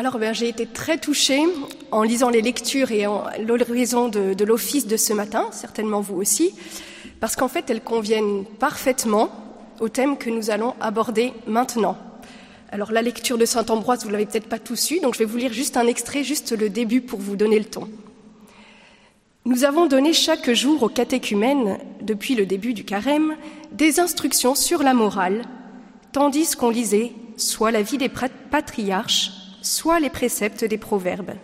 Alors, ben, j'ai été très touchée en lisant les lectures et en l'horizon de, l'office de ce matin, certainement vous aussi, parce qu'en fait, elles conviennent parfaitement au thème que nous allons aborder maintenant. Alors, la lecture de Saint Ambroise, vous l'avez peut-être pas tous eu, donc je vais vous lire juste un extrait, juste le début pour vous donner le ton. Nous avons donné chaque jour aux catéchumènes, depuis le début du carême, des instructions sur la morale, tandis qu'on lisait soit la vie des patriarches, soit les préceptes des proverbes.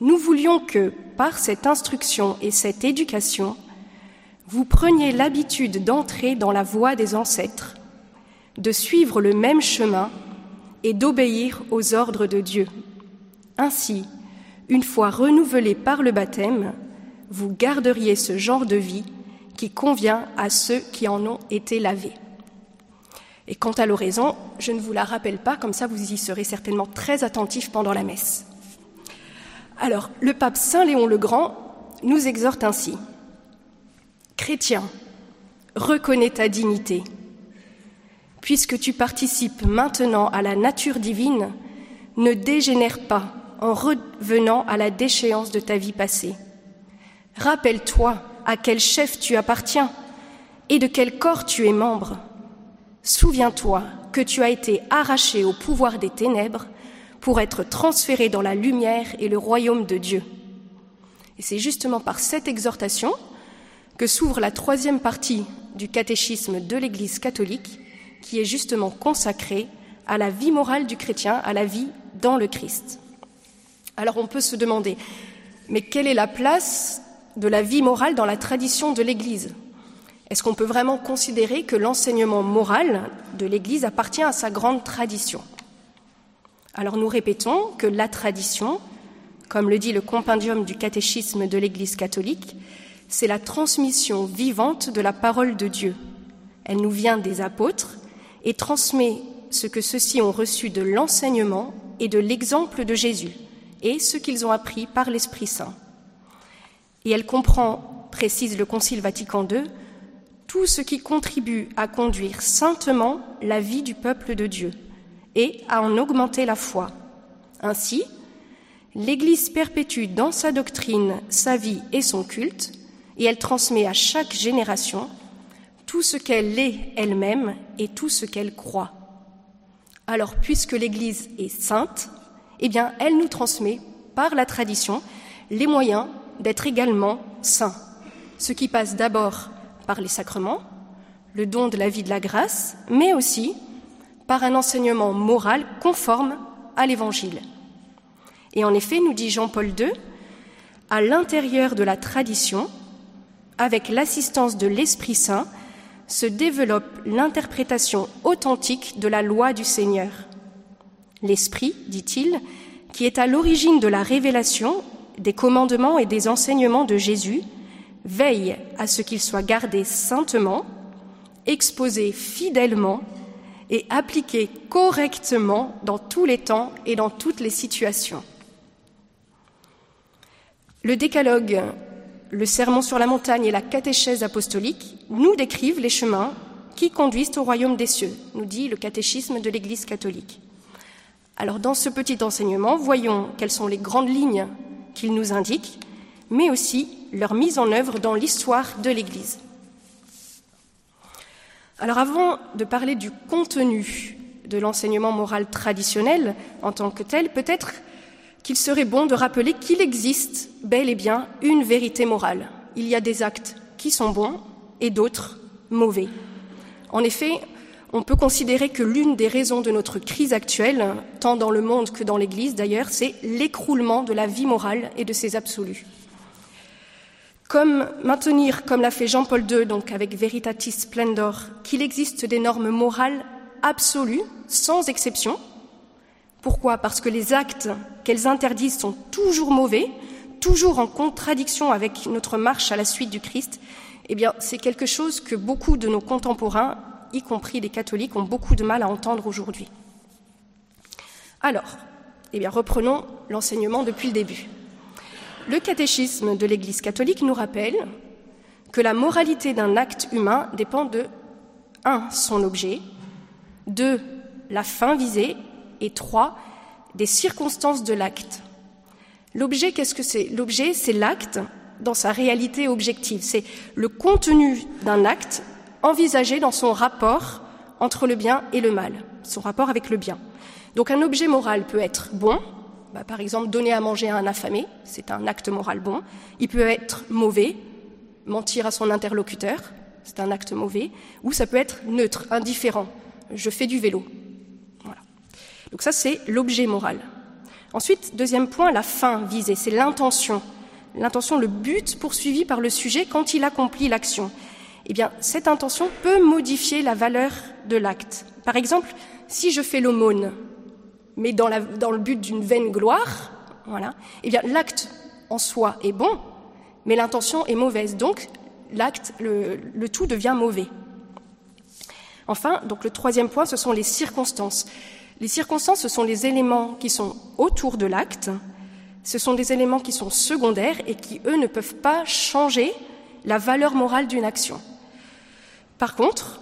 Nous voulions que, par cette instruction et cette éducation, vous preniez l'habitude d'entrer dans la voie des ancêtres, de suivre le même chemin et d'obéir aux ordres de Dieu. Ainsi, une fois renouvelé par le baptême, vous garderiez ce genre de vie qui convient à ceux qui en ont été lavés. Et quant à l'oraison, je ne vous la rappelle pas, comme ça vous y serez certainement très attentifs pendant la messe. Alors, le pape Saint Léon le Grand nous exhorte ainsi. Chrétien, reconnais ta dignité. Puisque tu participes maintenant à la nature divine, ne dégénère pas en revenant à la déchéance de ta vie passée. Rappelle-toi à quel chef tu appartiens et de quel corps tu es membre. Souviens-toi que tu as été arraché au pouvoir des ténèbres pour être transféré dans la lumière et le royaume de Dieu. Et c'est justement par cette exhortation que s'ouvre la troisième partie du catéchisme de l'Église catholique, qui est justement consacrée à la vie morale du chrétien, à la vie dans le Christ. Alors on peut se demander, mais quelle est la place de la vie morale dans la tradition de l'Église? Est-ce qu'on peut vraiment considérer que l'enseignement moral de l'Église appartient à sa grande tradition? Alors nous répétons que la tradition, comme le dit le compendium du catéchisme de l'Église catholique, c'est la transmission vivante de la parole de Dieu. Elle nous vient des apôtres et transmet ce que ceux-ci ont reçu de l'enseignement et de l'exemple de Jésus et ce qu'ils ont appris par l'Esprit Saint. Et elle comprend, précise le Concile Vatican II, tout ce qui contribue à conduire saintement la vie du peuple de Dieu et à en augmenter la foi. Ainsi, l'Église perpétue dans sa doctrine sa vie et son culte, et elle transmet à chaque génération tout ce qu'elle est elle-même et tout ce qu'elle croit. Alors, puisque l'Église est sainte, eh bien, elle nous transmet, par la tradition, les moyens d'être également saints, ce qui passe d'abord par les sacrements, le don de la vie de la grâce, mais aussi par un enseignement moral conforme à l'Évangile. Et en effet, nous dit Jean-Paul II, à l'intérieur de la tradition, avec l'assistance de l'Esprit Saint, se développe l'interprétation authentique de la loi du Seigneur. L'Esprit, dit-il, qui est à l'origine de la révélation des commandements et des enseignements de Jésus, veille à ce qu'il soit gardé saintement, exposé fidèlement et appliqué correctement dans tous les temps et dans toutes les situations. Le décalogue, le sermon sur la montagne et la catéchèse apostolique nous décrivent les chemins qui conduisent au royaume des cieux, nous dit le catéchisme de l'Église catholique. Alors dans ce petit enseignement, voyons quelles sont les grandes lignes qu'il nous indique, mais aussi leur mise en œuvre dans l'histoire de l'Église. Alors avant de parler du contenu de l'enseignement moral traditionnel en tant que tel, peut-être qu'il serait bon de rappeler qu'il existe bel et bien une vérité morale. Il y a des actes qui sont bons et d'autres mauvais. En effet, on peut considérer que l'une des raisons de notre crise actuelle, tant dans le monde que dans l'Église d'ailleurs, c'est l'écroulement de la vie morale et de ses absolus. Comme maintenir, comme l'a fait Jean-Paul II, donc avec Veritatis Splendor, qu'il existe des normes morales absolues, sans exception. Pourquoi? Parce que les actes qu'elles interdisent sont toujours mauvais, toujours en contradiction avec notre marche à la suite du Christ. Eh bien, c'est quelque chose que beaucoup de nos contemporains, y compris les catholiques, ont beaucoup de mal à entendre aujourd'hui. Alors, eh bien, reprenons l'enseignement depuis le début. Le catéchisme de l'Église catholique nous rappelle que la moralité d'un acte humain dépend de 1. son objet, 2. la fin visée et 3. des circonstances de l'acte. L'objet, qu'est-ce que c'est? L'objet, c'est l'acte dans sa réalité objective. C'est le contenu d'un acte envisagé dans son rapport entre le bien et le mal, son rapport avec le bien. Donc un objet moral peut être bon, bah, par exemple donner à manger à un affamé, c'est un acte moral bon. Il peut être mauvais, mentir à son interlocuteur, c'est un acte mauvais. Ou ça peut être neutre, indifférent, je fais du vélo. Donc ça c'est l'objet moral. Ensuite, deuxième point, la fin visée, c'est l'intention. L'intention, le but poursuivi par le sujet quand il accomplit l'action. Eh bien, cette intention peut modifier la valeur de l'acte. Par exemple, si je fais l'aumône, mais dans, le but d'une vaine gloire, voilà, eh bien, l'acte en soi est bon, mais l'intention est mauvaise. Donc, l'acte, le, le tout devient mauvais. Enfin, donc le troisième point, ce sont les circonstances. Les circonstances, ce sont les éléments qui sont autour de l'acte, ce sont des éléments qui sont secondaires et qui, eux, ne peuvent pas changer la valeur morale d'une action. Par contre,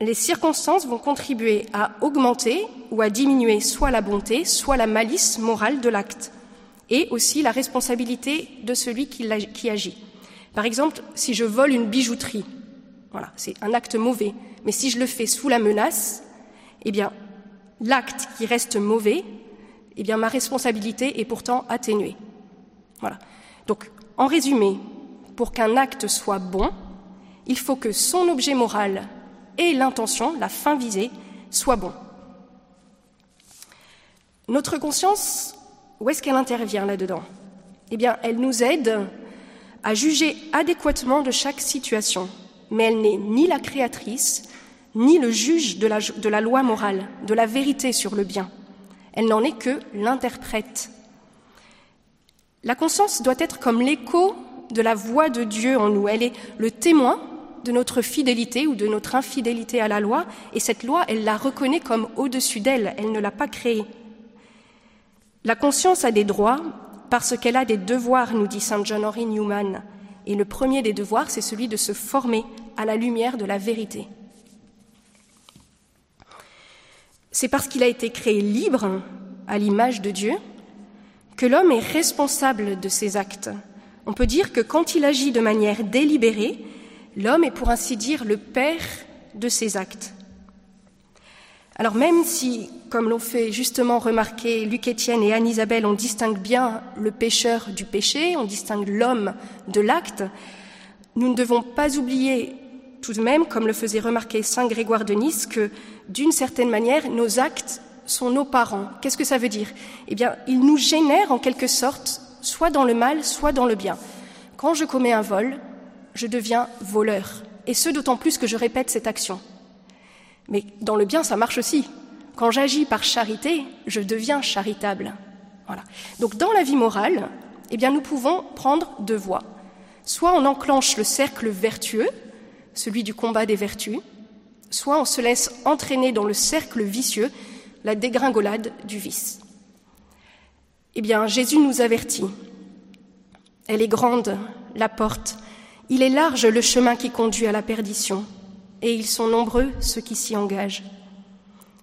les circonstances vont contribuer à augmenter ou à diminuer soit la bonté, soit la malice morale de l'acte, et aussi la responsabilité de celui qui, agit. Par exemple, si je vole une bijouterie, voilà, c'est un acte mauvais, mais si je le fais sous la menace, eh bien, l'acte qui reste mauvais, eh bien, ma responsabilité est pourtant atténuée. Voilà. Donc, en résumé, pour qu'un acte soit bon, il faut que son objet moral et l'intention, la fin visée, soient bons. Notre conscience, où est-ce qu'elle intervient là-dedans? Eh bien, elle nous aide à juger adéquatement de chaque situation, mais elle n'est ni la créatrice, ni le juge de la, loi morale, de la vérité sur le bien. Elle n'en est que l'interprète. La conscience doit être comme l'écho de la voix de Dieu en nous. Elle est le témoin de notre fidélité ou de notre infidélité à la loi, et cette loi, elle la reconnaît comme au-dessus d'elle, elle ne l'a pas créée. La conscience a des droits parce qu'elle a des devoirs, nous dit Saint John Henry Newman, et le premier des devoirs, c'est celui de se former à la lumière de la vérité. C'est parce qu'il a été créé libre, à l'image de Dieu, que l'homme est responsable de ses actes. On peut dire que quand il agit de manière délibérée, l'homme est pour ainsi dire le père de ses actes. Alors même si, comme l'ont fait justement remarquer Luc Étienne et Anne-Isabelle, on distingue bien le pécheur du péché, on distingue l'homme de l'acte, nous ne devons pas oublier tout de même, comme le faisait remarquer Saint Grégoire de Nice, que d'une certaine manière, nos actes sont nos parents. Qu'est-ce que ça veut dire? Eh bien, ils nous génèrent en quelque sorte, soit dans le mal, soit dans le bien. Quand je commets un vol, je deviens voleur. Et ce, d'autant plus que je répète cette action. Mais dans le bien, ça marche aussi. Quand j'agis par charité, je deviens charitable. Voilà. Donc, dans la vie morale, eh bien, nous pouvons prendre deux voies. Soit on enclenche le cercle vertueux, celui du combat des vertus, soit on se laisse entraîner dans le cercle vicieux, la dégringolade du vice. Eh bien, Jésus nous avertit. Elle est grande, la porte, il est large le chemin qui conduit à la perdition, et ils sont nombreux ceux qui s'y engagent.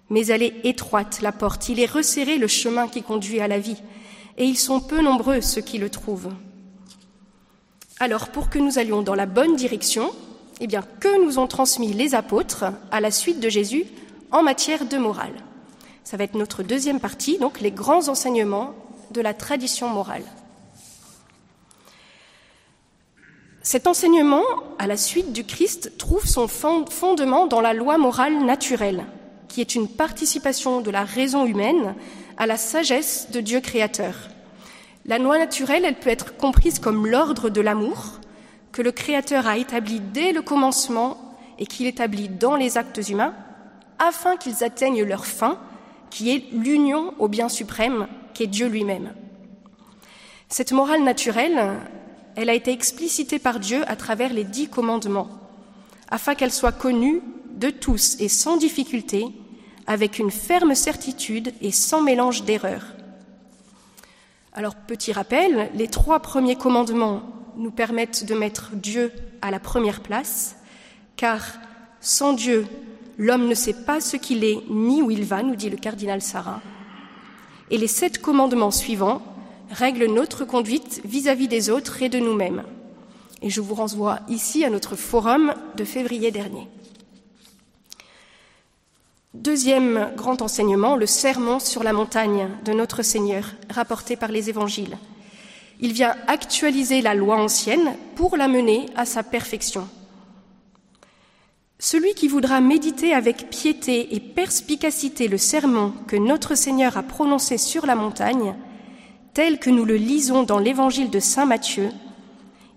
Mais elle est étroite, la porte, il est resserré le chemin qui conduit à la vie, et ils sont peu nombreux ceux qui le trouvent. Alors, pour que nous allions dans la bonne direction, eh bien, que nous ont transmis les apôtres à la suite de Jésus en matière de morale Ça va être notre deuxième partie, donc les grands enseignements de la tradition morale. Cet enseignement, à la suite du Christ, trouve son fondement dans la loi morale naturelle, qui est une participation de la raison humaine à la sagesse de Dieu créateur. La loi naturelle, elle peut être comprise comme l'ordre de l'amour, que le Créateur a établi dès le commencement et qu'il établit dans les actes humains, afin qu'ils atteignent leur fin, qui est l'union au bien suprême, qui est Dieu lui-même. Cette morale naturelle, elle a été explicitée par Dieu à travers les dix commandements, afin qu'elle soit connue de tous et sans difficulté, avec une ferme certitude et sans mélange d'erreurs. Alors, petit rappel, les trois premiers commandements nous permettent de mettre Dieu à la première place, car sans Dieu, l'homme ne sait pas ce qu'il est ni où il va, nous dit le cardinal Sarah. Et les sept commandements suivants règlent notre conduite vis-à-vis des autres et de nous-mêmes. Et je vous renvoie ici à notre forum de février dernier. Deuxième grand enseignement, le sermon sur la montagne de notre Seigneur, rapporté par les évangiles. Il vient actualiser la loi ancienne pour la mener à sa perfection. Celui qui voudra méditer avec piété et perspicacité le sermon que notre Seigneur a prononcé sur la montagne, tel que nous le lisons dans l'évangile de Saint Matthieu,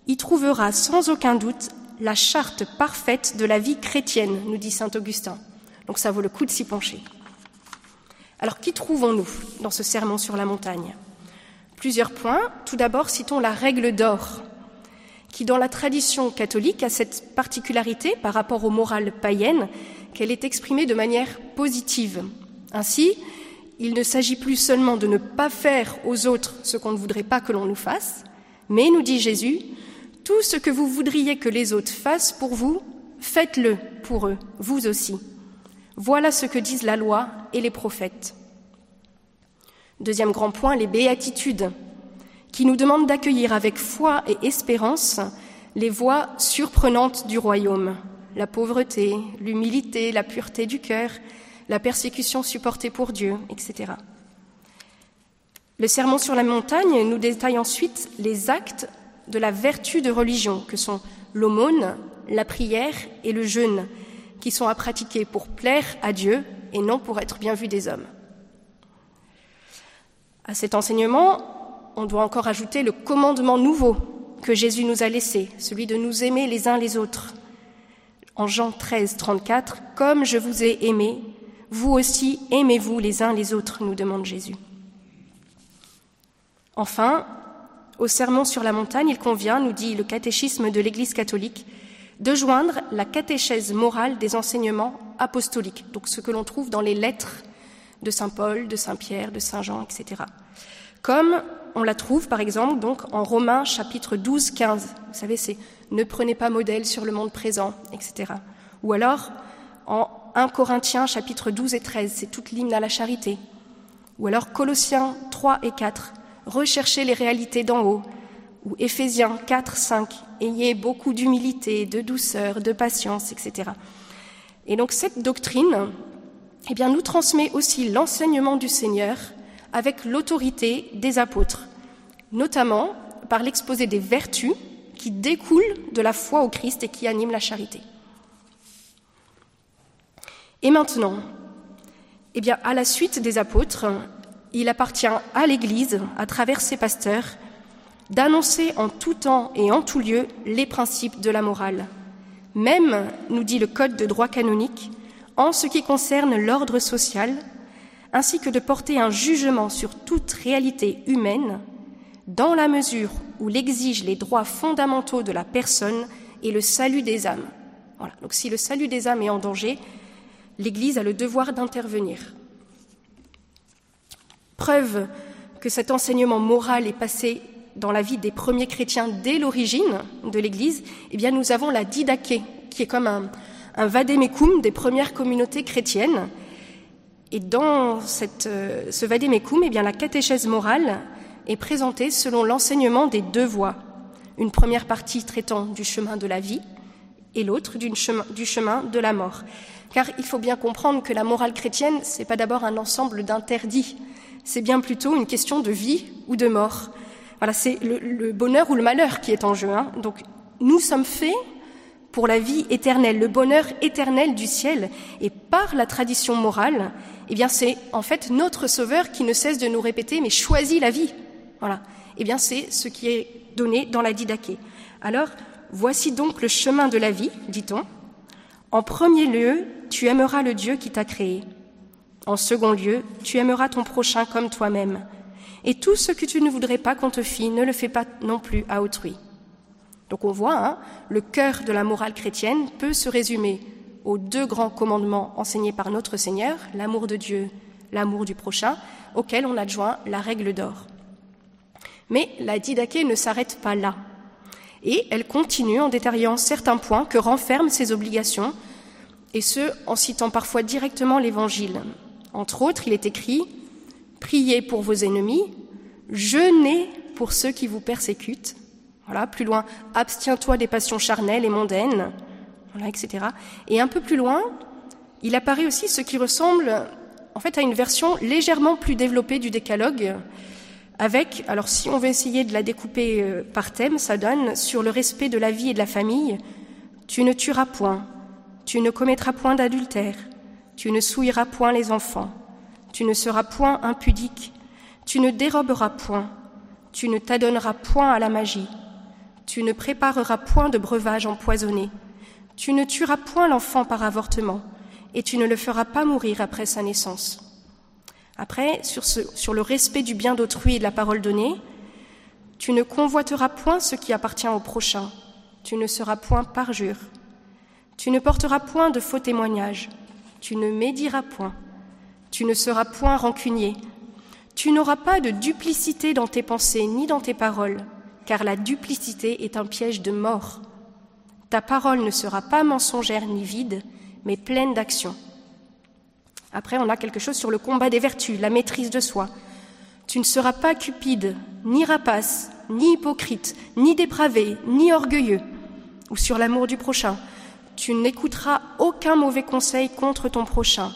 y trouvera sans aucun doute la charte parfaite de la vie chrétienne, nous dit Saint Augustin. Donc ça vaut le coup de s'y pencher. Alors qui trouvons-nous dans ce sermon sur la montagne? Plusieurs points. Tout d'abord, citons la règle d'or, qui dans la tradition catholique a cette particularité par rapport aux morales païennes qu'elle est exprimée de manière positive. Ainsi, il ne s'agit plus seulement de ne pas faire aux autres ce qu'on ne voudrait pas que l'on nous fasse, mais, nous dit Jésus, tout ce que vous voudriez que les autres fassent pour vous, faites-le pour eux, vous aussi. Voilà ce que disent la loi et les prophètes. Deuxième grand point, les béatitudes, qui nous demandent d'accueillir avec foi et espérance les voies surprenantes du royaume, la pauvreté, l'humilité, la pureté du cœur, la persécution supportée pour Dieu, etc. Le sermon sur la montagne nous détaille ensuite les actes de la vertu de religion, que sont l'aumône, la prière et le jeûne, qui sont à pratiquer pour plaire à Dieu et non pour être bien vu des hommes. À cet enseignement, on doit encore ajouter le commandement nouveau que Jésus nous a laissé, celui de nous aimer les uns les autres. En Jean 13, 34, Comme je vous ai aimé, vous aussi aimez-vous les uns les autres, nous demande Jésus. Enfin, au sermon sur la montagne, il convient, nous dit le catéchisme de l'Église catholique, de joindre la catéchèse morale des enseignements apostoliques, donc ce que l'on trouve dans les lettres de Saint Paul, de Saint Pierre, de Saint Jean, etc. Comme on la trouve par exemple donc en Romains chapitre 12, 15. Vous savez, c'est ne prenez pas modèle sur le monde présent, etc. Ou alors en 1 Corinthiens chapitre 12 et 13, c'est toute l'hymne à la charité. Ou alors Colossiens 3 et 4, recherchez les réalités d'en haut. Ou Éphésiens 4, 5, ayez beaucoup d'humilité, de douceur, de patience, etc. Et donc cette doctrine, eh bien, nous transmet aussi l'enseignement du Seigneur avec l'autorité des apôtres, notamment par l'exposé des vertus qui découlent de la foi au Christ et qui animent la charité. Et maintenant, eh à la suite des apôtres, il appartient à l'Église, à travers ses pasteurs, d'annoncer en tout temps et en tout lieu les principes de la morale. Même, nous dit le Code de droit canonique, en ce qui concerne l'ordre social, ainsi que de porter un jugement sur toute réalité humaine, dans la mesure où l'exigent les droits fondamentaux de la personne et le salut des âmes. Voilà. Donc si le salut des âmes est en danger, l'Église a le devoir d'intervenir. Preuve que cet enseignement moral est passé dans la vie des premiers chrétiens dès l'origine de l'Église, eh bien nous avons la didaché, qui est comme un, un des premières communautés chrétiennes. Et dans euh, ce vademecum, eh bien, la catéchèse morale est présentée selon l'enseignement des deux voies. Une première partie traitant du chemin de la vie et l'autre du chemin de la mort. Car il faut bien comprendre que la morale chrétienne, ce n'est pas d'abord un ensemble d'interdits, c'est bien plutôt une question de vie ou de mort. Voilà, c'est le, bonheur ou le malheur qui est en jeu. Hein. Donc, nous sommes faits pour la vie éternelle, le bonheur éternel du ciel. Et par la tradition morale, eh bien, c'est en fait notre Sauveur qui ne cesse de nous répéter, mais choisis la vie. Voilà. Eh bien, c'est ce qui est donné dans la Didaché. Alors, voici donc le chemin de la vie, dit-on. En premier lieu, tu aimeras le Dieu qui t'a créé. En second lieu, tu aimeras ton prochain comme toi-même. Et tout ce que tu ne voudrais pas qu'on te fît, ne le fais pas non plus à autrui. Donc on voit, hein, le cœur de la morale chrétienne peut se résumer aux deux grands commandements enseignés par notre Seigneur, l'amour de Dieu, l'amour du prochain, auquel on adjoint la règle d'or. Mais la didaché ne s'arrête pas là. Et elle continue en détaillant certains points que renferment ses obligations, et ce, en citant parfois directement l'Évangile. Entre autres, il est écrit priez pour vos ennemis, jeûnez pour ceux qui vous persécutent. Voilà, plus loin, abstiens-toi des passions charnelles et mondaines, voilà, etc. Et un peu plus loin, il apparaît aussi ce qui ressemble en fait à une version légèrement plus développée du décalogue, avec, alors si on veut essayer de la découper euh, par thème, ça donne sur le respect de la vie et de la famille, tu ne tueras point, tu ne commettras point d'adultère, tu ne souilleras point les enfants, tu ne seras point impudique, tu ne déroberas point, tu ne t'adonneras point à la magie, tu ne prépareras point de breuvage empoisonné, tu ne tueras point l'enfant par avortement, et tu ne le feras pas mourir après sa naissance. Après, sur, sur le respect du bien d'autrui et de la parole donnée, tu ne convoiteras point ce qui appartient au prochain, tu ne seras point parjure, tu ne porteras point de faux témoignages, tu ne médiras point, tu ne seras point rancunier, tu n'auras pas de duplicité dans tes pensées ni dans tes paroles, car la duplicité est un piège de mort. Ta parole ne sera pas mensongère ni vide, mais pleine d'action. Après, on a quelque chose sur le combat des vertus, la maîtrise de soi. Tu ne seras pas cupide, ni rapace, ni hypocrite, ni dépravé, ni orgueilleux, ou sur l'amour du prochain. Tu n'écouteras aucun mauvais conseil contre ton prochain.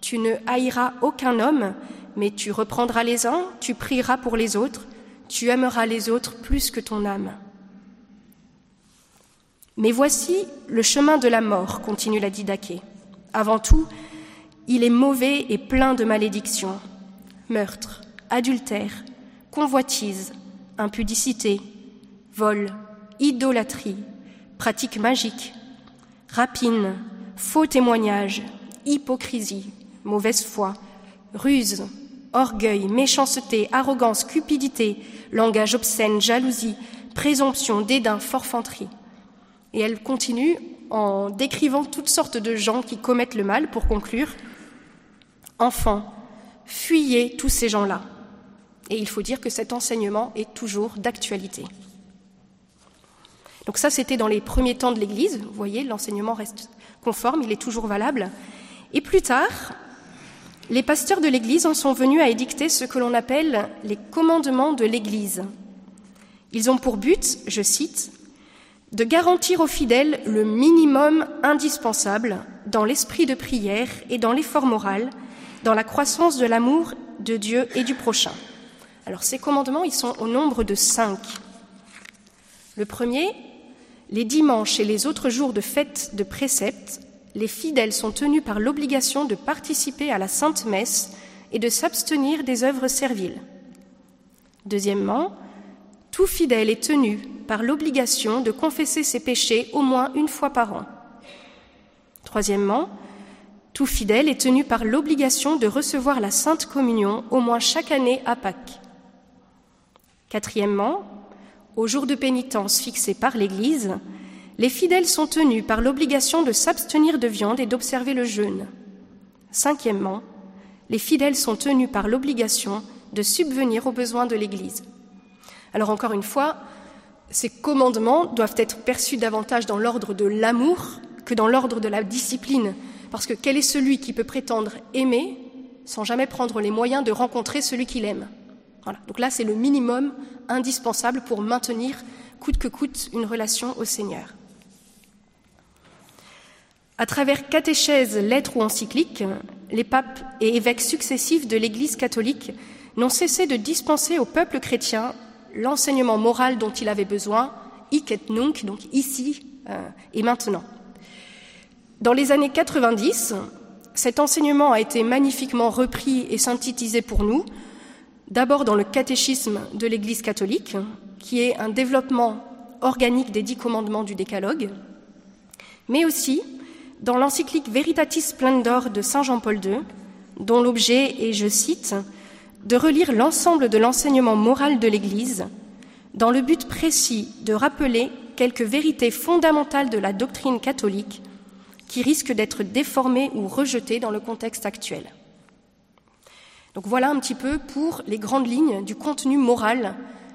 Tu ne haïras aucun homme, mais tu reprendras les uns, tu prieras pour les autres, tu aimeras les autres plus que ton âme. Mais voici le chemin de la mort, continue la Didaquée. Avant tout, il est mauvais et plein de malédictions, meurtre, adultère, convoitise, impudicité, vol, idolâtrie, pratique magique, rapine, faux témoignage, hypocrisie, mauvaise foi, ruse, orgueil, méchanceté, arrogance, cupidité, langage obscène, jalousie, présomption, dédain, forfanterie. Et elle continue en décrivant toutes sortes de gens qui commettent le mal pour conclure Enfants, fuyez tous ces gens-là. Et il faut dire que cet enseignement est toujours d'actualité. Donc ça, c'était dans les premiers temps de l'Église. Vous voyez, l'enseignement reste conforme, il est toujours valable. Et plus tard, les pasteurs de l'Église en sont venus à édicter ce que l'on appelle les commandements de l'Église. Ils ont pour but, je cite, de garantir aux fidèles le minimum indispensable dans l'esprit de prière et dans l'effort moral, dans la croissance de l'amour de Dieu et du prochain. Alors ces commandements, ils sont au nombre de cinq. Le premier, les dimanches et les autres jours de fête de préceptes les fidèles sont tenus par l'obligation de participer à la Sainte Messe et de s'abstenir des œuvres serviles. Deuxièmement, tout fidèle est tenu par l'obligation de confesser ses péchés au moins une fois par an. Troisièmement, tout fidèle est tenu par l'obligation de recevoir la Sainte Communion au moins chaque année à Pâques. Quatrièmement, au jour de pénitence fixé par l'Église, les fidèles sont tenus par l'obligation de s'abstenir de viande et d'observer le jeûne. Cinquièmement, les fidèles sont tenus par l'obligation de subvenir aux besoins de l'Église. Alors encore une fois, ces commandements doivent être perçus davantage dans l'ordre de l'amour que dans l'ordre de la discipline, parce que quel est celui qui peut prétendre aimer sans jamais prendre les moyens de rencontrer celui qu'il aime? Voilà. Donc là, c'est le minimum indispensable pour maintenir coûte que coûte une relation au Seigneur. À travers catéchèses, lettres ou encycliques, les papes et évêques successifs de l'Église catholique n'ont cessé de dispenser au peuple chrétien l'enseignement moral dont il avait besoin, hic et nunc, donc ici euh, et maintenant. Dans les années 90, cet enseignement a été magnifiquement repris et synthétisé pour nous, d'abord dans le catéchisme de l'Église catholique, qui est un développement organique des dix commandements du décalogue, mais aussi dans l'encyclique Veritatis Splendor de Saint Jean-Paul II, dont l'objet est, je cite, de relire l'ensemble de l'enseignement moral de l'Église dans le but précis de rappeler quelques vérités fondamentales de la doctrine catholique qui risquent d'être déformées ou rejetées dans le contexte actuel. Donc voilà un petit peu pour les grandes lignes du contenu moral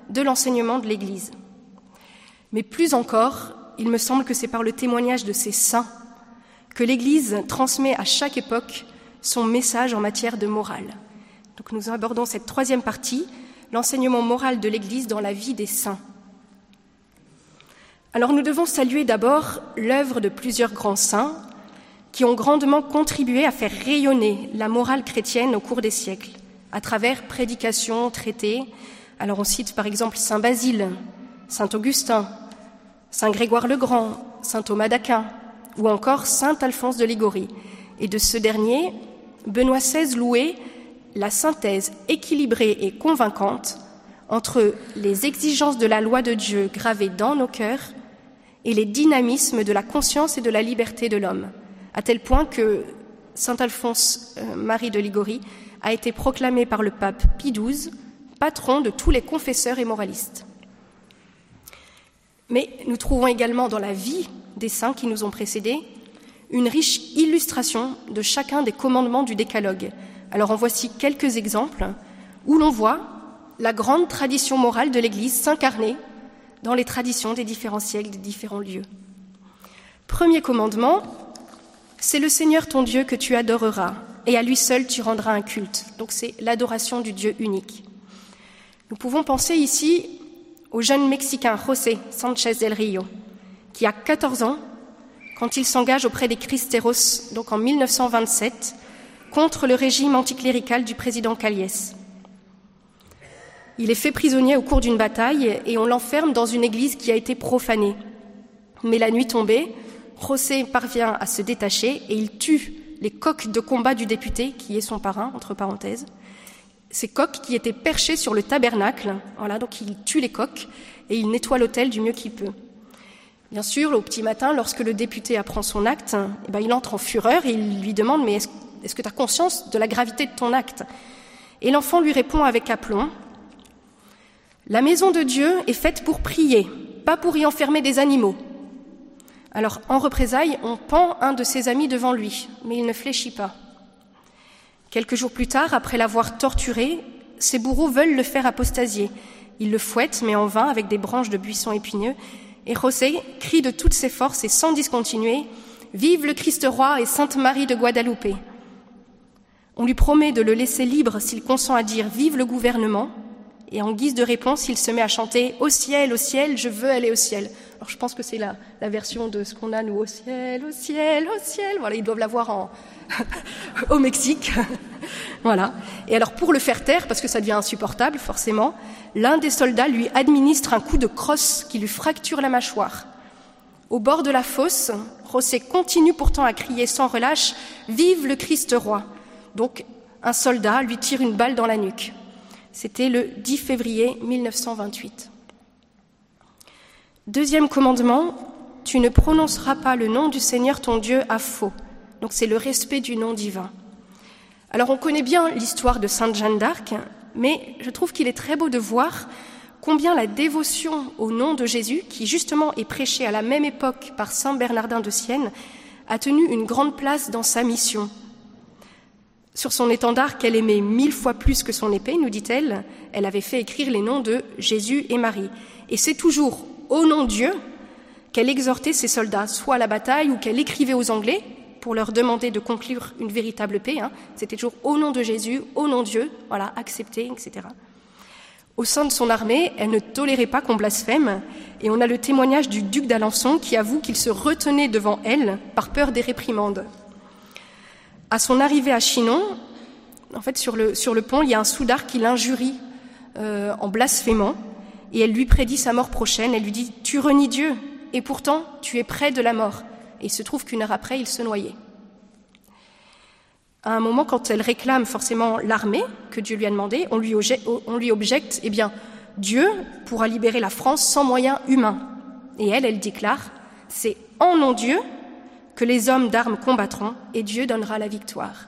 de l'enseignement de l'Église. Mais plus encore, il me semble que c'est par le témoignage de ces saints que l'Église transmet à chaque époque son message en matière de morale. Donc nous abordons cette troisième partie, l'enseignement moral de l'Église dans la vie des saints. Alors nous devons saluer d'abord l'œuvre de plusieurs grands saints qui ont grandement contribué à faire rayonner la morale chrétienne au cours des siècles, à travers prédications, traités. Alors on cite par exemple Saint Basile, Saint Augustin, Saint Grégoire le Grand, Saint Thomas d'Aquin, ou encore Saint Alphonse de Ligorie. Et de ce dernier, Benoît XVI louait la synthèse équilibrée et convaincante entre les exigences de la loi de Dieu gravées dans nos cœurs et les dynamismes de la conscience et de la liberté de l'homme, à tel point que Saint Alphonse euh, Marie de Ligorie a été proclamé par le pape Pie XII patron de tous les confesseurs et moralistes. Mais nous trouvons également dans la vie des saints qui nous ont précédés une riche illustration de chacun des commandements du décalogue. Alors en voici quelques exemples où l'on voit la grande tradition morale de l'Église s'incarner dans les traditions des différents siècles, des différents lieux. Premier commandement, c'est le Seigneur ton Dieu que tu adoreras, et à lui seul tu rendras un culte. Donc c'est l'adoration du Dieu unique. Nous pouvons penser ici au jeune Mexicain José Sanchez del Rio, qui a 14 ans quand il s'engage auprès des Cristeros, donc en 1927, contre le régime anticlérical du président Calles. Il est fait prisonnier au cours d'une bataille et on l'enferme dans une église qui a été profanée. Mais la nuit tombée, José parvient à se détacher et il tue les coqs de combat du député, qui est son parrain, entre parenthèses. Ces coqs qui étaient perchés sur le tabernacle. Voilà, donc il tue les coqs et il nettoie l'autel du mieux qu'il peut. Bien sûr, au petit matin, lorsque le député apprend son acte, eh ben, il entre en fureur et il lui demande Mais est-ce que tu as conscience de la gravité de ton acte? Et l'enfant lui répond avec aplomb La maison de Dieu est faite pour prier, pas pour y enfermer des animaux. Alors, en représailles, on pend un de ses amis devant lui, mais il ne fléchit pas. Quelques jours plus tard, après l'avoir torturé, ses bourreaux veulent le faire apostasier. Ils le fouettent, mais en vain, avec des branches de buissons épineux, et José crie de toutes ses forces et sans discontinuer Vive le Christ roi et Sainte Marie de Guadalupe. On lui promet de le laisser libre s'il consent à dire Vive le gouvernement. Et en guise de réponse, il se met à chanter Au ciel, au ciel, je veux aller au ciel. Alors je pense que c'est la, version de ce qu'on a nous au ciel, au ciel, au ciel. Voilà, ils doivent l'avoir au Mexique. voilà. Et alors pour le faire taire, parce que ça devient insupportable forcément, l'un des soldats lui administre un coup de crosse qui lui fracture la mâchoire. Au bord de la fosse, José continue pourtant à crier sans relâche Vive le Christ roi Donc un soldat lui tire une balle dans la nuque. C'était le 10 février 1928. Deuxième commandement, tu ne prononceras pas le nom du Seigneur ton Dieu à faux. Donc c'est le respect du nom divin. Alors on connaît bien l'histoire de Sainte Jeanne d'Arc, mais je trouve qu'il est très beau de voir combien la dévotion au nom de Jésus, qui justement est prêchée à la même époque par Saint Bernardin de Sienne, a tenu une grande place dans sa mission. Sur son étendard qu'elle aimait mille fois plus que son épée, nous dit-elle, elle avait fait écrire les noms de Jésus et Marie. Et c'est toujours au nom de Dieu qu'elle exhortait ses soldats, soit à la bataille ou qu'elle écrivait aux Anglais, pour leur demander de conclure une véritable paix. Hein. C'était toujours au nom de Jésus, au nom de Dieu, voilà, accepté, etc. Au sein de son armée, elle ne tolérait pas qu'on blasphème, et on a le témoignage du duc d'Alençon qui avoue qu'il se retenait devant elle par peur des réprimandes. À son arrivée à Chinon, en fait, sur le, sur le pont, il y a un soudard qui l'injurie euh, en blasphémant, et elle lui prédit sa mort prochaine. Elle lui dit Tu renies Dieu, et pourtant tu es près de la mort et il se trouve qu'une heure après, il se noyait. À un moment, quand elle réclame forcément l'armée que Dieu lui a demandé, on lui, on lui objecte, eh bien, Dieu pourra libérer la France sans moyens humains. Et elle, elle déclare, c'est en nom Dieu que les hommes d'armes combattront et Dieu donnera la victoire.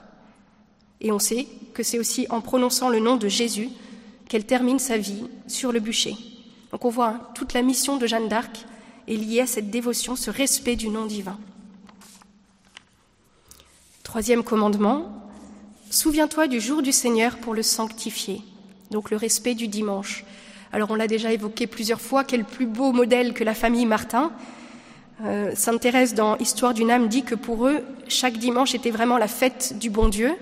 Et on sait que c'est aussi en prononçant le nom de Jésus qu'elle termine sa vie sur le bûcher. Donc on voit hein, toute la mission de Jeanne d'Arc est lié à cette dévotion, ce respect du nom divin. Troisième commandement, souviens-toi du jour du Seigneur pour le sanctifier, donc le respect du dimanche. Alors on l'a déjà évoqué plusieurs fois, quel plus beau modèle que la famille Martin. Euh, Sainte Thérèse dans Histoire d'une âme dit que pour eux, chaque dimanche était vraiment la fête du bon Dieu.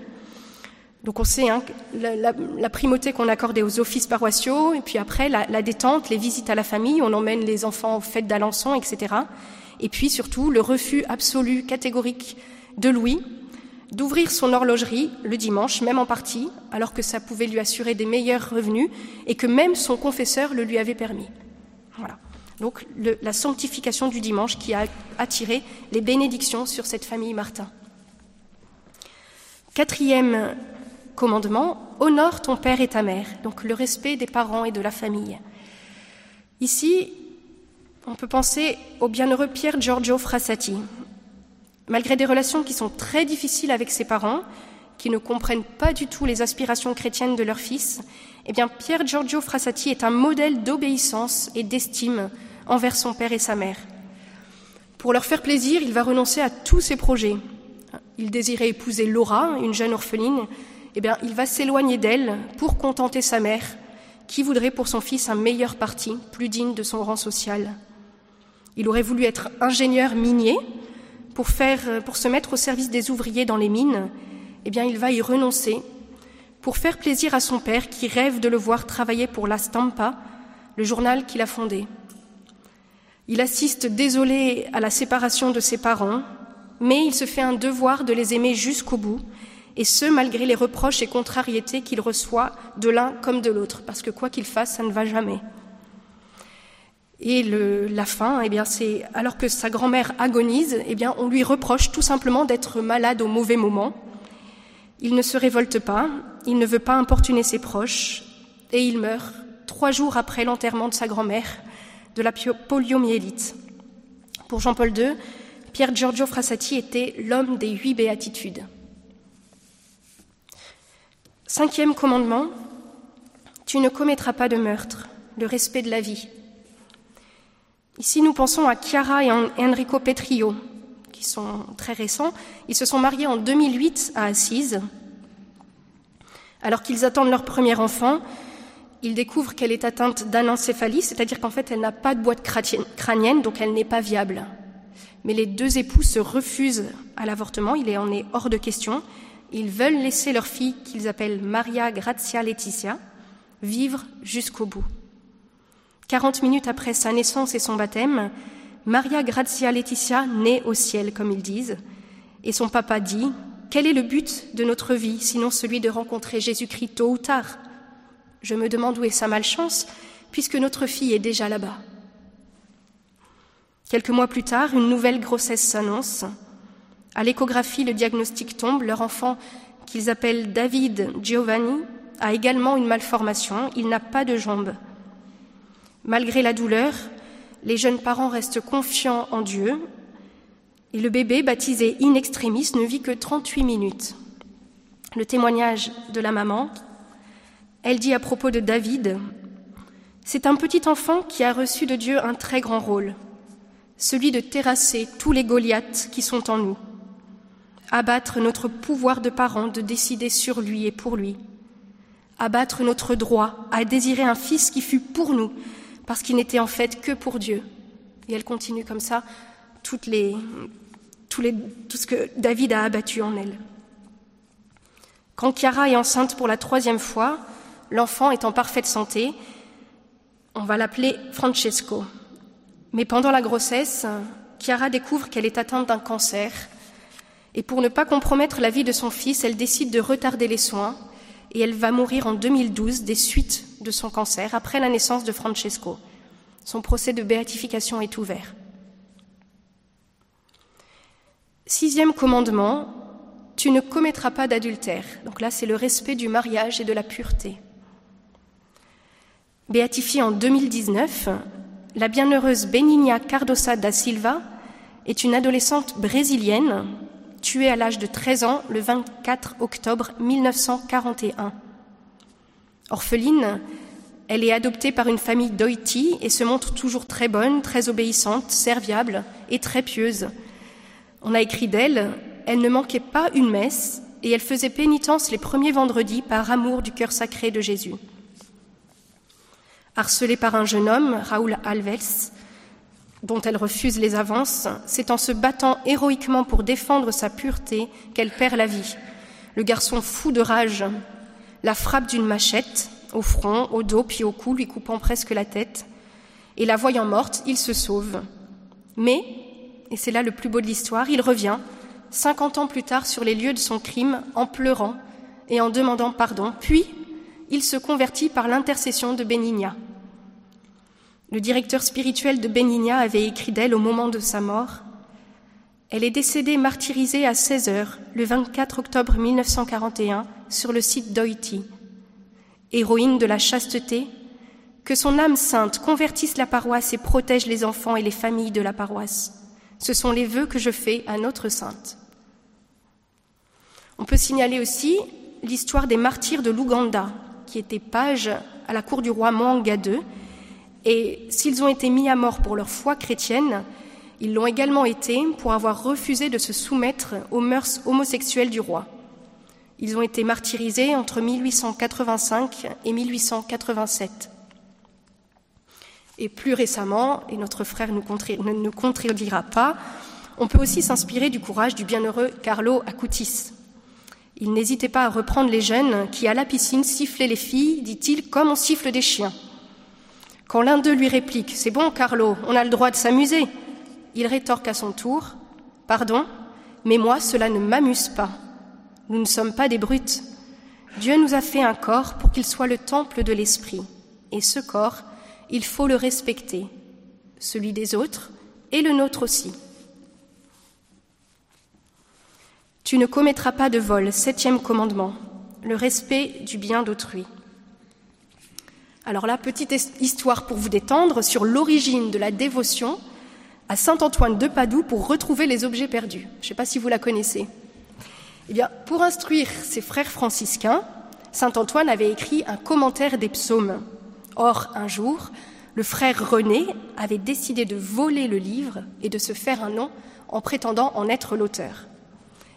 Donc on sait hein, la, primauté qu'on accordait aux offices paroissiaux, et puis après la, détente, les visites à la famille, on emmène les enfants aux fêtes d'Alençon, etc. Et puis surtout le refus absolu, catégorique de Louis d'ouvrir son horlogerie le dimanche, même en partie, alors que ça pouvait lui assurer des meilleurs revenus et que même son confesseur le lui avait permis. Voilà. Donc la sanctification du dimanche qui a attiré les bénédictions sur cette famille Martin. Quatrième commandement, honore ton père et ta mère, donc le respect des parents et de la famille. Ici, on peut penser au bienheureux Pierre Giorgio Frassati. Malgré des relations qui sont très difficiles avec ses parents, qui ne comprennent pas du tout les aspirations chrétiennes de leur fils, eh bien Pierre Giorgio Frassati est un modèle d'obéissance et d'estime envers son père et sa mère. Pour leur faire plaisir, il va renoncer à tous ses projets. Il désirait épouser Laura, une jeune orpheline. Eh il va s'éloigner d'elle pour contenter sa mère, qui voudrait pour son fils un meilleur parti, plus digne de son rang social. Il aurait voulu être ingénieur minier pour, faire, pour se mettre au service des ouvriers dans les mines. Eh bien, il va y renoncer pour faire plaisir à son père qui rêve de le voir travailler pour La Stampa, le journal qu'il a fondé. Il assiste désolé à la séparation de ses parents, mais il se fait un devoir de les aimer jusqu'au bout, et ce, malgré les reproches et contrariétés qu'il reçoit de l'un comme de l'autre, parce que quoi qu'il fasse, ça ne va jamais. Et la fin, eh bien, c'est alors que sa grand-mère agonise, eh bien, on lui reproche tout simplement d'être malade au mauvais moment. Il ne se révolte pas, il ne veut pas importuner ses proches, et il meurt trois jours après l'enterrement de sa grand-mère, de la poliomyélite. Pour Jean-Paul II, Pierre Giorgio Frassati était l'homme des huit béatitudes. Cinquième commandement, tu ne commettras pas de meurtre, le respect de la vie. Ici, nous pensons à Chiara et Enrico Petrio, qui sont très récents. Ils se sont mariés en 2008 à Assise. Alors qu'ils attendent leur premier enfant, il découvre qu'elle est atteinte d'anencéphalie, c'est-à-dire qu'en fait elle n'a pas de boîte crânienne, donc elle n'est pas viable. Mais les deux époux se refusent à l'avortement, il en est hors de question. Ils veulent laisser leur fille, qu'ils appellent Maria Grazia Laetitia, vivre jusqu'au bout. Quarante minutes après sa naissance et son baptême, Maria Grazia Laetitia naît au ciel, comme ils disent, et son papa dit Quel est le but de notre vie, sinon celui de rencontrer Jésus-Christ tôt ou tard? Je me demande où est sa malchance, puisque notre fille est déjà là-bas. Quelques mois plus tard, une nouvelle grossesse s'annonce. À l'échographie, le diagnostic tombe. Leur enfant, qu'ils appellent David Giovanni, a également une malformation. Il n'a pas de jambes. Malgré la douleur, les jeunes parents restent confiants en Dieu et le bébé, baptisé in extremis, ne vit que 38 minutes. Le témoignage de la maman, elle dit à propos de David, C'est un petit enfant qui a reçu de Dieu un très grand rôle, celui de terrasser tous les Goliaths qui sont en nous, abattre notre pouvoir de parents de décider sur lui et pour lui, abattre notre droit à désirer un fils qui fut pour nous, parce qu'il n'était en fait que pour Dieu. Et elle continue comme ça toutes les, tout ce que David a abattu en elle. Quand Chiara est enceinte pour la troisième fois, L'enfant est en parfaite santé. On va l'appeler Francesco. Mais pendant la grossesse, Chiara découvre qu'elle est atteinte d'un cancer. Et pour ne pas compromettre la vie de son fils, elle décide de retarder les soins et elle va mourir en 2012 des suites de son cancer après la naissance de Francesco. Son procès de béatification est ouvert. Sixième commandement, tu ne commettras pas d'adultère. Donc là, c'est le respect du mariage et de la pureté. Béatifiée en 2019, la bienheureuse Benigna Cardosa da Silva est une adolescente brésilienne tuée à l'âge de 13 ans le 24 octobre 1941. Orpheline, elle est adoptée par une famille d'Oiti et se montre toujours très bonne, très obéissante, serviable et très pieuse. On a écrit d'elle, elle ne manquait pas une messe et elle faisait pénitence les premiers vendredis par amour du cœur sacré de Jésus. Harcelée par un jeune homme, Raoul Alves, dont elle refuse les avances, c'est en se battant héroïquement pour défendre sa pureté qu'elle perd la vie. Le garçon fou de rage la frappe d'une machette au front, au dos, puis au cou, lui coupant presque la tête. Et la voyant morte, il se sauve. Mais, et c'est là le plus beau de l'histoire, il revient, cinquante ans plus tard, sur les lieux de son crime, en pleurant et en demandant pardon, puis il se convertit par l'intercession de Benigna. Le directeur spirituel de Benigna avait écrit d'elle au moment de sa mort Elle est décédée martyrisée à 16 heures le 24 octobre 1941 sur le site d'Oiti. Héroïne de la chasteté, que son âme sainte convertisse la paroisse et protège les enfants et les familles de la paroisse. Ce sont les vœux que je fais à notre sainte. On peut signaler aussi l'histoire des martyrs de l'Ouganda, qui étaient pages à la cour du roi Mwanga II. Et s'ils ont été mis à mort pour leur foi chrétienne, ils l'ont également été pour avoir refusé de se soumettre aux mœurs homosexuelles du roi. Ils ont été martyrisés entre 1885 et 1887. Et plus récemment, et notre frère ne nous contredira pas, on peut aussi s'inspirer du courage du bienheureux Carlo Acutis. Il n'hésitait pas à reprendre les jeunes qui, à la piscine, sifflaient les filles, dit-il, comme on siffle des chiens. Quand l'un d'eux lui réplique C'est bon, Carlo, on a le droit de s'amuser, il rétorque à son tour Pardon, mais moi, cela ne m'amuse pas. Nous ne sommes pas des brutes. Dieu nous a fait un corps pour qu'il soit le temple de l'Esprit. Et ce corps, il faut le respecter, celui des autres et le nôtre aussi. Tu ne commettras pas de vol, septième commandement, le respect du bien d'autrui. Alors là, petite histoire pour vous détendre sur l'origine de la dévotion à Saint Antoine de Padoue pour retrouver les objets perdus. Je ne sais pas si vous la connaissez. Eh bien, pour instruire ses frères franciscains, saint Antoine avait écrit un commentaire des psaumes. Or, un jour, le frère René avait décidé de voler le livre et de se faire un nom en prétendant en être l'auteur.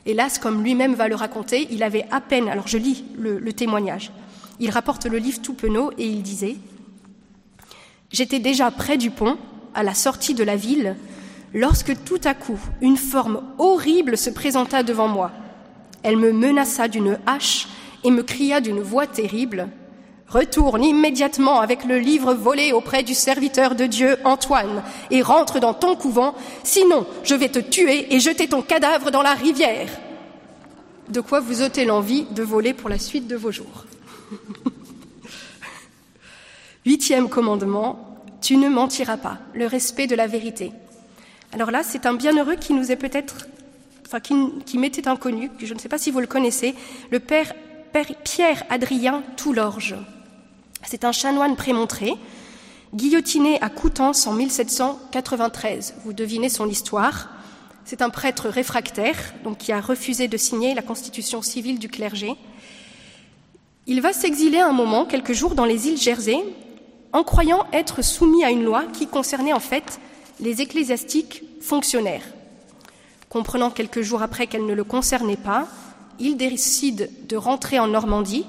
Hélas, comme lui-même va le raconter, il avait à peine, alors je lis le, le témoignage, il rapporte le livre tout penaud et il disait J'étais déjà près du pont, à la sortie de la ville, lorsque tout à coup une forme horrible se présenta devant moi. Elle me menaça d'une hache et me cria d'une voix terrible Retourne immédiatement avec le livre volé auprès du serviteur de Dieu Antoine et rentre dans ton couvent, sinon je vais te tuer et jeter ton cadavre dans la rivière. De quoi vous ôter l'envie de voler pour la suite de vos jours. Huitième commandement, tu ne mentiras pas, le respect de la vérité. Alors là, c'est un bienheureux qui nous est peut-être qui, m'était inconnu, je ne sais pas si vous le connaissez, le père, Pierre Adrien Toulorge. C'est un chanoine prémontré, guillotiné à Coutances en 1793. Vous devinez son histoire. C'est un prêtre réfractaire, donc qui a refusé de signer la constitution civile du clergé. Il va s'exiler un moment, quelques jours, dans les îles Jersey, en croyant être soumis à une loi qui concernait en fait les ecclésiastiques fonctionnaires. Comprenant quelques jours après qu'elle ne le concernait pas, il décide de rentrer en Normandie,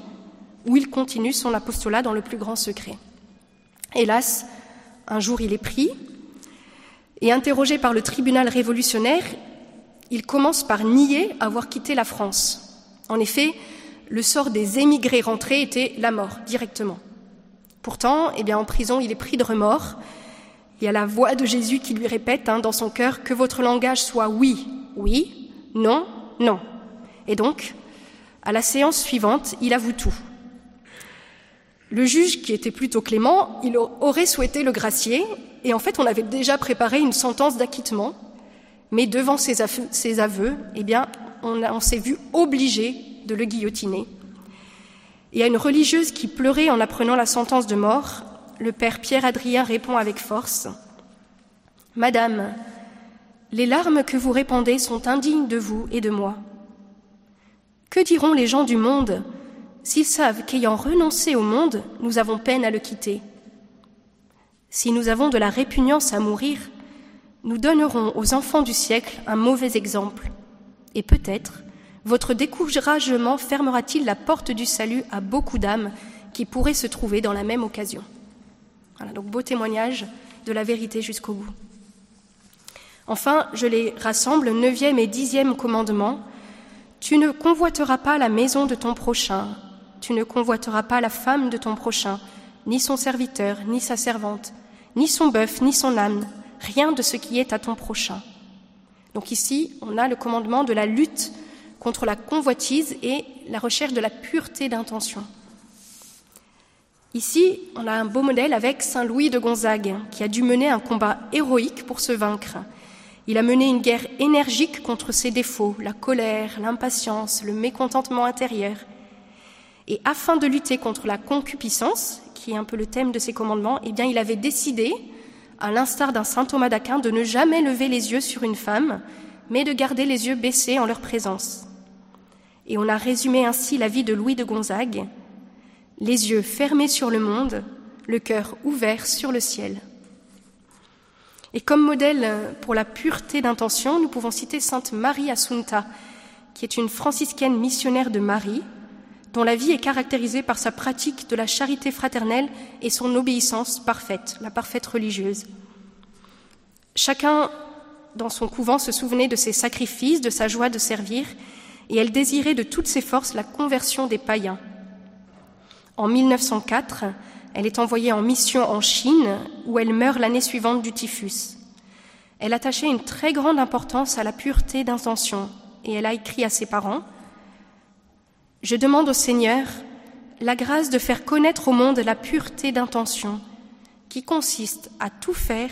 où il continue son apostolat dans le plus grand secret. Hélas, un jour il est pris, et interrogé par le tribunal révolutionnaire, il commence par nier avoir quitté la France. En effet, le sort des émigrés rentrés était la mort directement. Pourtant, eh en prison, il est pris de remords il y a la voix de Jésus qui lui répète hein, dans son cœur que votre langage soit oui, oui, non, non. Et donc, à la séance suivante, il avoue tout. Le juge, qui était plutôt clément, il aurait souhaité le gracier, et en fait, on avait déjà préparé une sentence d'acquittement, mais devant ses aveux, eh on s'est vu obligé de le guillotiner. Et à une religieuse qui pleurait en apprenant la sentence de mort, le père Pierre Adrien répond avec force Madame, les larmes que vous répandez sont indignes de vous et de moi. Que diront les gens du monde s'ils savent qu'ayant renoncé au monde, nous avons peine à le quitter? Si nous avons de la répugnance à mourir, nous donnerons aux enfants du siècle un mauvais exemple. Et peut-être votre découragement fermera-t-il la porte du salut à beaucoup d'âmes qui pourraient se trouver dans la même occasion? Donc beau témoignage de la vérité jusqu'au bout. Enfin, je les rassemble, neuvième et dixième commandement. Tu ne convoiteras pas la maison de ton prochain, tu ne convoiteras pas la femme de ton prochain, ni son serviteur, ni sa servante, ni son bœuf, ni son âne, rien de ce qui est à ton prochain. Donc ici, on a le commandement de la lutte contre la convoitise et la recherche de la pureté d'intention. Ici, on a un beau modèle avec Saint Louis de Gonzague, qui a dû mener un combat héroïque pour se vaincre. Il a mené une guerre énergique contre ses défauts, la colère, l'impatience, le mécontentement intérieur. Et afin de lutter contre la concupiscence, qui est un peu le thème de ses commandements, eh bien, il avait décidé, à l'instar d'un saint Thomas d'Aquin, de ne jamais lever les yeux sur une femme, mais de garder les yeux baissés en leur présence. Et on a résumé ainsi la vie de Louis de Gonzague, les yeux fermés sur le monde, le cœur ouvert sur le ciel. Et comme modèle pour la pureté d'intention, nous pouvons citer sainte Marie Assunta, qui est une franciscaine missionnaire de Marie, dont la vie est caractérisée par sa pratique de la charité fraternelle et son obéissance parfaite, la parfaite religieuse. Chacun dans son couvent se souvenait de ses sacrifices, de sa joie de servir, et elle désirait de toutes ses forces la conversion des païens. En 1904, elle est envoyée en mission en Chine, où elle meurt l'année suivante du typhus. Elle attachait une très grande importance à la pureté d'intention, et elle a écrit à ses parents Je demande au Seigneur la grâce de faire connaître au monde la pureté d'intention, qui consiste à tout faire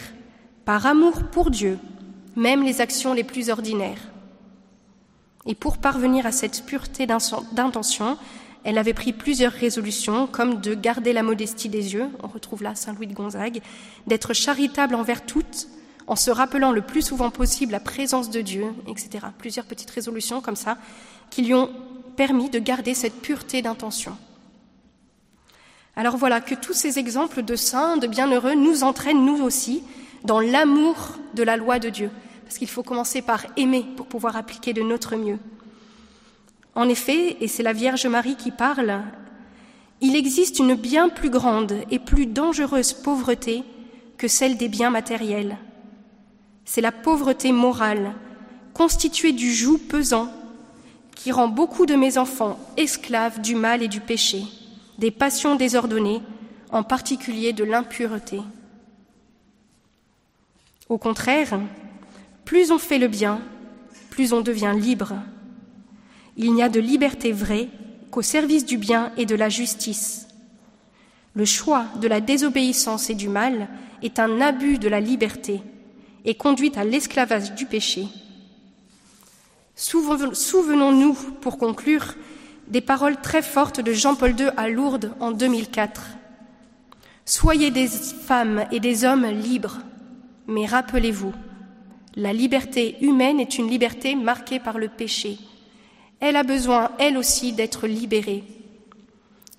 par amour pour Dieu, même les actions les plus ordinaires. Et pour parvenir à cette pureté d'intention, elle avait pris plusieurs résolutions, comme de garder la modestie des yeux, on retrouve là Saint Louis de Gonzague, d'être charitable envers toutes, en se rappelant le plus souvent possible la présence de Dieu, etc. Plusieurs petites résolutions comme ça, qui lui ont permis de garder cette pureté d'intention. Alors voilà, que tous ces exemples de saints, de bienheureux, nous entraînent, nous aussi, dans l'amour de la loi de Dieu. Parce qu'il faut commencer par aimer pour pouvoir appliquer de notre mieux. En effet, et c'est la Vierge Marie qui parle, il existe une bien plus grande et plus dangereuse pauvreté que celle des biens matériels. C'est la pauvreté morale, constituée du joug pesant, qui rend beaucoup de mes enfants esclaves du mal et du péché, des passions désordonnées, en particulier de l'impureté. Au contraire, plus on fait le bien, plus on devient libre. Il n'y a de liberté vraie qu'au service du bien et de la justice. Le choix de la désobéissance et du mal est un abus de la liberté et conduit à l'esclavage du péché. Souvenons-nous, pour conclure, des paroles très fortes de Jean-Paul II à Lourdes en 2004. Soyez des femmes et des hommes libres, mais rappelez-vous, la liberté humaine est une liberté marquée par le péché elle a besoin, elle aussi, d'être libérée.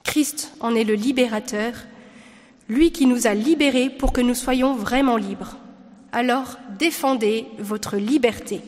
Christ en est le libérateur, lui qui nous a libérés pour que nous soyons vraiment libres. Alors défendez votre liberté.